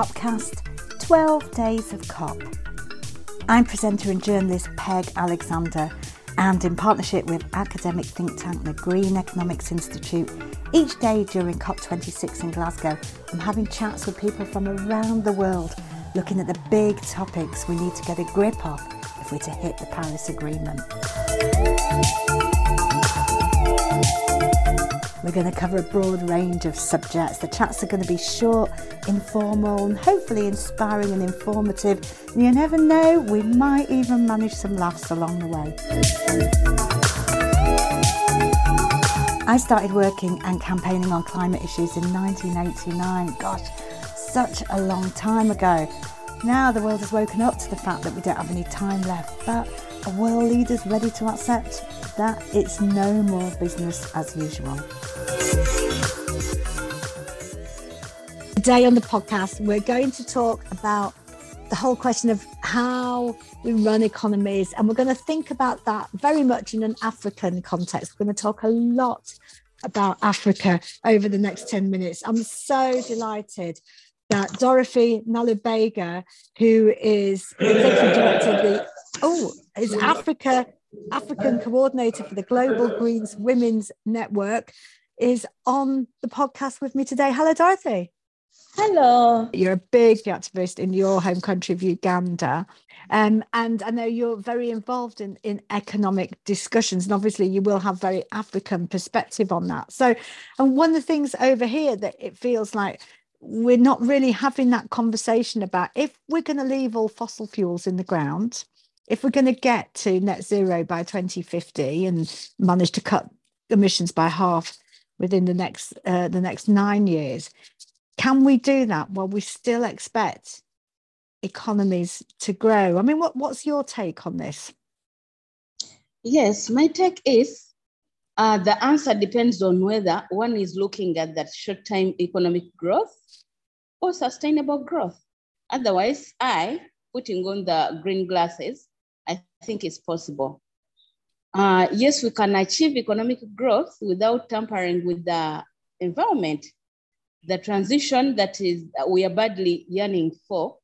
Copcast 12 Days of COP. I'm presenter and journalist Peg Alexander, and in partnership with academic think tank the Green Economics Institute, each day during COP26 in Glasgow, I'm having chats with people from around the world looking at the big topics we need to get a grip of if we're to hit the Paris Agreement. We're going to cover a broad range of subjects. The chats are going to be short, informal, and hopefully inspiring and informative. And you never know, we might even manage some laughs along the way. I started working and campaigning on climate issues in 1989. Gosh, such a long time ago. Now the world has woken up to the fact that we don't have any time left, but are world leaders ready to accept that it's no more business as usual? Today on the podcast, we're going to talk about the whole question of how we run economies, and we're going to think about that very much in an African context. We're going to talk a lot about Africa over the next 10 minutes. I'm so delighted that Dorothy Nalubega, who is executive director of the oh, is Africa African coordinator for the Global Greens Women's Network, is on the podcast with me today. Hello, Dorothy. Hello. You're a big activist in your home country of Uganda. Um, and I know you're very involved in, in economic discussions, and obviously you will have very African perspective on that. So, and one of the things over here that it feels like we're not really having that conversation about if we're going to leave all fossil fuels in the ground, if we're going to get to net zero by 2050 and manage to cut emissions by half within the next uh, the next nine years, can we do that while we still expect economies to grow? I mean, what, what's your take on this? Yes, my take is uh, the answer depends on whether one is looking at that short time economic growth or sustainable growth. Otherwise, I, putting on the green glasses, I think it's possible. Uh, yes, we can achieve economic growth without tampering with the environment. The transition that is that we are badly yearning for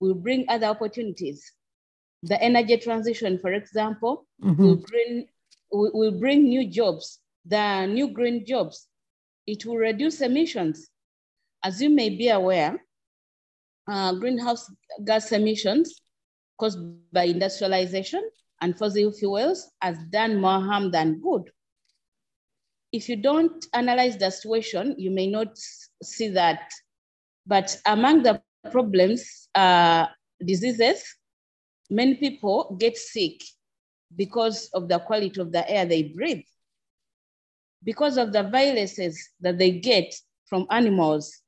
will bring other opportunities. The energy transition, for example, mm-hmm. will bring will bring new jobs, the new green jobs. It will reduce emissions. As you may be aware, uh, greenhouse gas emissions caused by industrialization and fossil fuels has done more harm than good. If you don't analyze the situation, you may not see that. But among the problems, uh, diseases, many people get sick because of the quality of the air they breathe, because of the viruses that they get from animals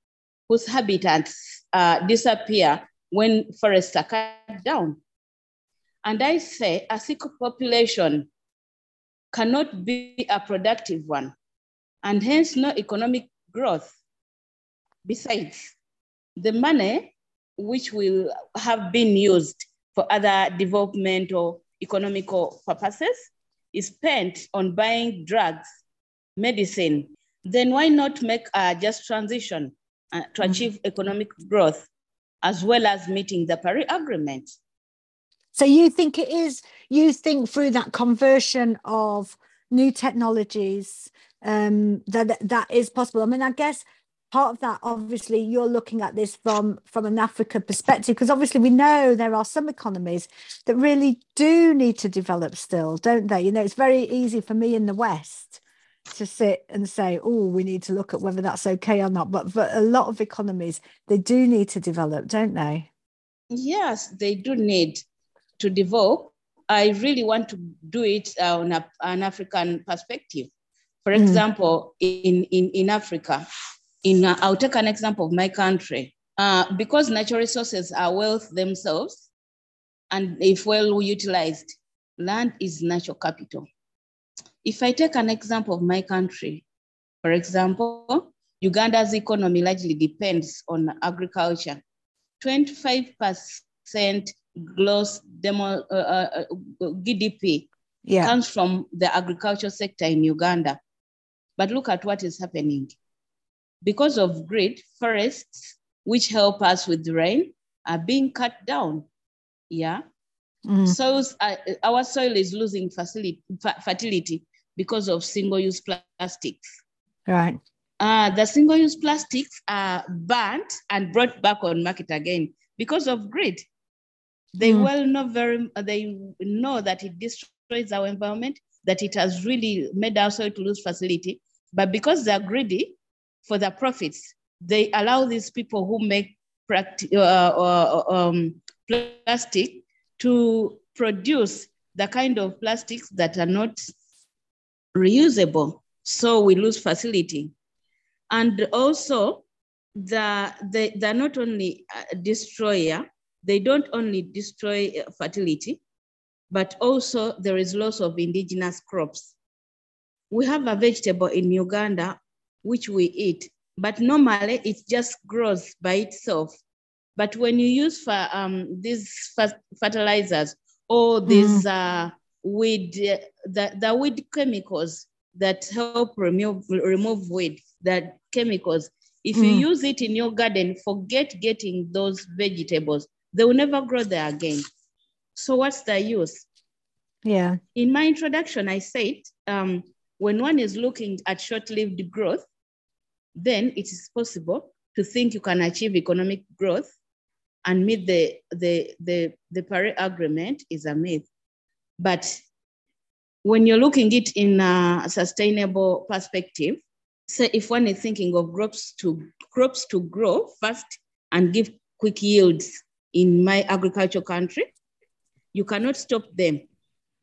whose habitats uh, disappear when forests are cut down. And I say a sick population cannot be a productive one, and hence no economic growth. Besides, the money which will have been used for other development or economical purposes is spent on buying drugs, medicine, then why not make a just transition uh, to mm-hmm. achieve economic growth as well as meeting the Paris Agreement? So you think it is, you think through that conversion of new technologies um, that that is possible. I mean, I guess part of that obviously you're looking at this from from an africa perspective because obviously we know there are some economies that really do need to develop still don't they you know it's very easy for me in the west to sit and say oh we need to look at whether that's okay or not but for a lot of economies they do need to develop don't they yes they do need to develop i really want to do it on a, an african perspective for hmm. example mm. in, in in africa in uh, I'll take an example of my country. Uh, because natural resources are wealth themselves, and if well utilized, land is natural capital. If I take an example of my country, for example, Uganda's economy largely depends on agriculture. 25% gross demo, uh, uh, uh GDP yeah. comes from the agriculture sector in Uganda. But look at what is happening because of grid, forests which help us with rain, are being cut down. Yeah. Mm. So uh, our soil is losing facility, fertility because of single-use plastics. Right. Uh, the single-use plastics are burnt and brought back on market again because of greed. They Mm. well know very they know that it destroys our environment, that it has really made our soil to lose facility. But because they're greedy for the profits, they allow these people who make practi- uh, uh, um, plastic to produce the kind of plastics that are not reusable. So we lose facility. And also, the, they, they're not only a destroyer, they don't only destroy uh, fertility, but also there is loss of indigenous crops. We have a vegetable in Uganda which we eat, but normally it just grows by itself. But when you use for, um, these fertilizers or these uh, weed, uh, the, the weed chemicals that help remove, remove weed, that chemicals, if you Mm. use it in your garden, forget getting those vegetables. They will never grow there again. So what's the use? Yeah. In my introduction, I said um, when one is looking at short-lived growth, then it is possible to think you can achieve economic growth and meet the, the, the, the Paris Agreement is a myth. But when you're looking it in a sustainable perspective, say if one is thinking of crops to crops to grow fast and give quick yields in my agricultural country, you cannot stop them.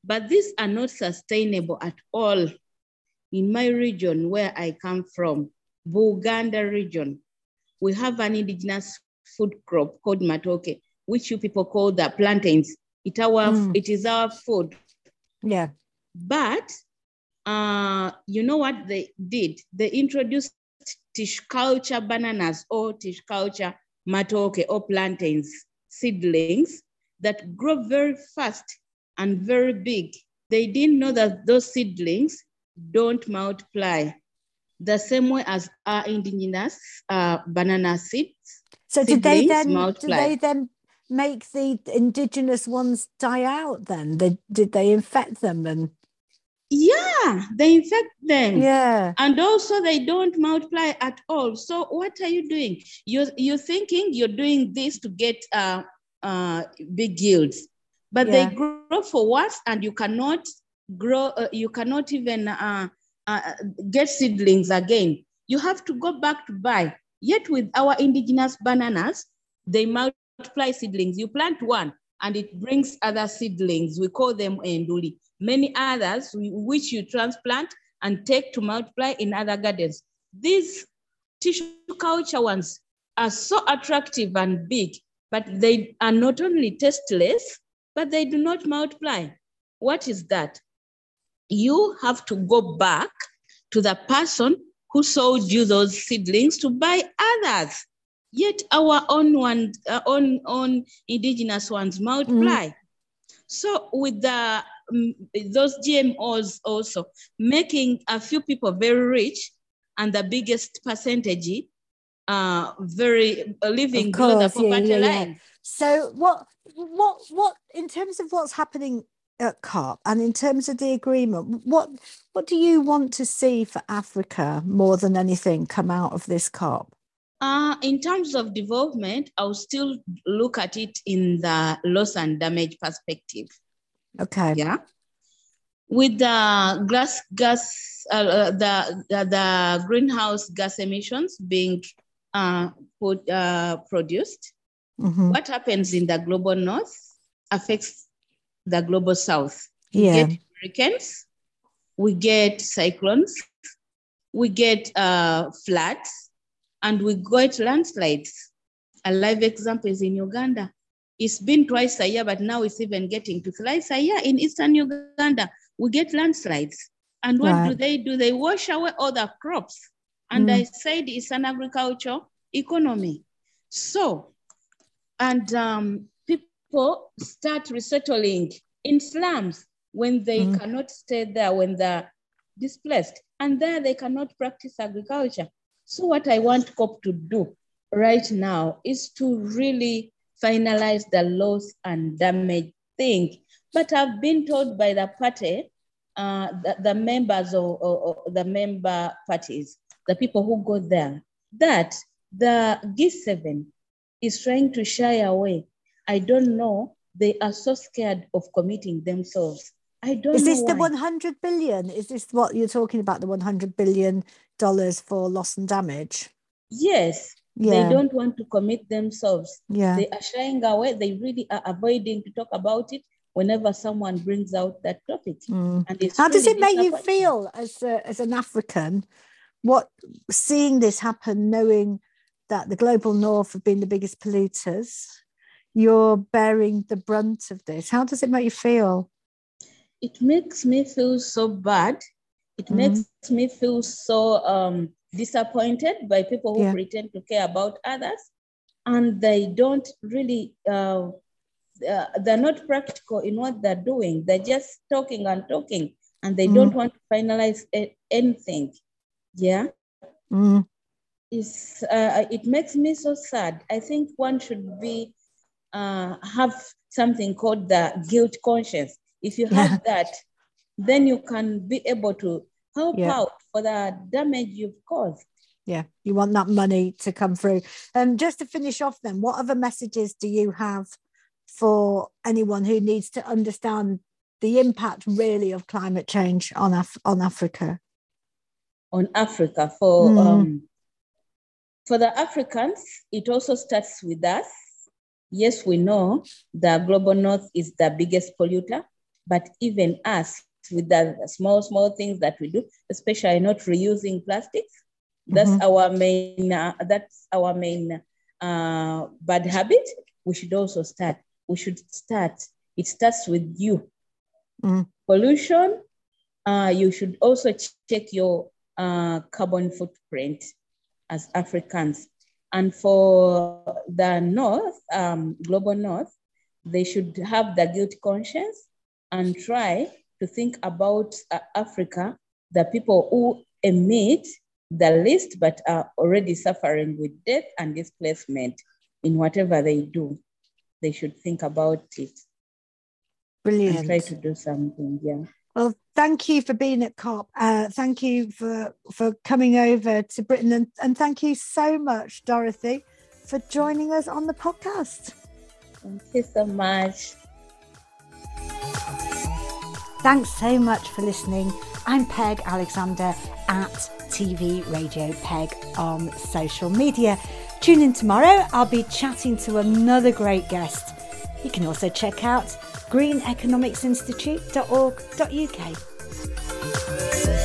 But these are not sustainable at all. In my region where I come from, Buganda region, we have an indigenous food crop called matoke, which you people call the plantains. It, our, Mm. it is our food. Yeah. But uh, you know what they did? They introduced tissue culture bananas or tissue culture matoke or plantains seedlings that grow very fast and very big. They didn't know that those seedlings don't multiply the same way as our indigenous uh, banana seeds. So did they then did they then make the indigenous ones die out then? They, did they infect them and Yeah, they infect them. yeah. and also they don't multiply at all so what are you doing you're, you're thinking you're doing this to get uh, uh, big yields but Yeah. they grow for worse and you cannot grow uh, you cannot even uh, uh, get seedlings again you have to go back to buy yet with our indigenous bananas they multiply seedlings you plant one and it brings other seedlings we call them enduli many others which you transplant and take to multiply in other gardens. These tissue culture ones are so attractive and big, but they are not only tasteless, but they do not multiply. What is that? You have to go back to the person who sold you those seedlings to buy others. Yet our own one, uh, own, own indigenous ones multiply. So with the mm, those GMOs also making a few people very rich and the biggest percentage uh, very uh, living Of below the course, poverty yeah, yeah. line. So what what what in terms of what's happening at COP and in terms of the agreement, what what do you want to see for Africa more than anything come out of this COP? Uh, in terms of development, I'll still look at it in the loss and damage perspective. Okay. Yeah. With the glass gas, uh, uh, the, the the greenhouse gas emissions being uh, put, uh, produced, Mhm. what happens in the global north affects the global south. We Yeah. get hurricanes, we get cyclones, we get uh, floods, and we get landslides. A live example is in Uganda. It's been twice a year, but now it's even getting to thrice a year in eastern Uganda. We get landslides. And what do they do? They wash away all the crops. And Mm. I said it's an agricultural economy. So, and um, people start resettling in slums when they Mm. cannot stay there, when they're displaced. And there they cannot practice agriculture. So what I want COP to do right now is to really finalize the loss and damage thing. But I've been told by the party, uh, the, the members of, the member parties, the people who go there, that the G7 is trying to shy away. I don't know. They are so scared of committing themselves. I don't Is this the 100 billion? Is this what you're talking about? The 100 billion dollars for loss and damage? Yes. Yeah. They don't want to commit themselves. Yeah. They are shying away. They really are avoiding to talk about it whenever someone brings out that topic. Mm. And How does it make you feel as a, as an African? What seeing this happen, knowing that the global north have been the biggest polluters, you're bearing the brunt of this. How does it make you feel? It makes me feel so bad. It mm. makes me feel so um, disappointed by people who yeah. pretend to care about others and they don't really uh, uh, they're not practical in what they're doing they're just talking and talking and they mm. don't want to finalize a- anything yeah mm. it's, uh, it makes me so sad i think one should be uh, have something called the guilt conscience if you have yeah. that then you can be able to help yeah. out for the damage you've caused. Yeah, you want that money to come through. And um, just to finish off, then, what other messages do you have for anyone who needs to understand the impact really of climate change on Af- on Africa? On Africa, for mm. um, for the Africans, it also starts with us. Yes, we know the global north is the biggest polluter, but even us, with the small, small things that we do, especially not reusing plastics. That's mm-hmm. our main, uh, that's our main uh, bad habit. We should also start. We should start. It starts with you. Mm. Pollution, uh, you should also check your uh, carbon footprint as Africans. And for the North, um, global North, they should have the guilt conscience and try to think about uh, Africa, the people who emit the least but are already suffering with death and displacement in whatever they do. They should think about it. Brilliant. And try to do something. Yeah. Well, thank you for being at COP. Uh, thank you for for coming over to Britain, and, and thank you so much, Dorothy, for joining us on the podcast. Thank you so much. Thanks so much for listening. I'm Peg Alexander at TV Radio Peg on social media. Tune in tomorrow. I'll be chatting to another great guest. You can also check out greeneconomicsinstitute.org.uk.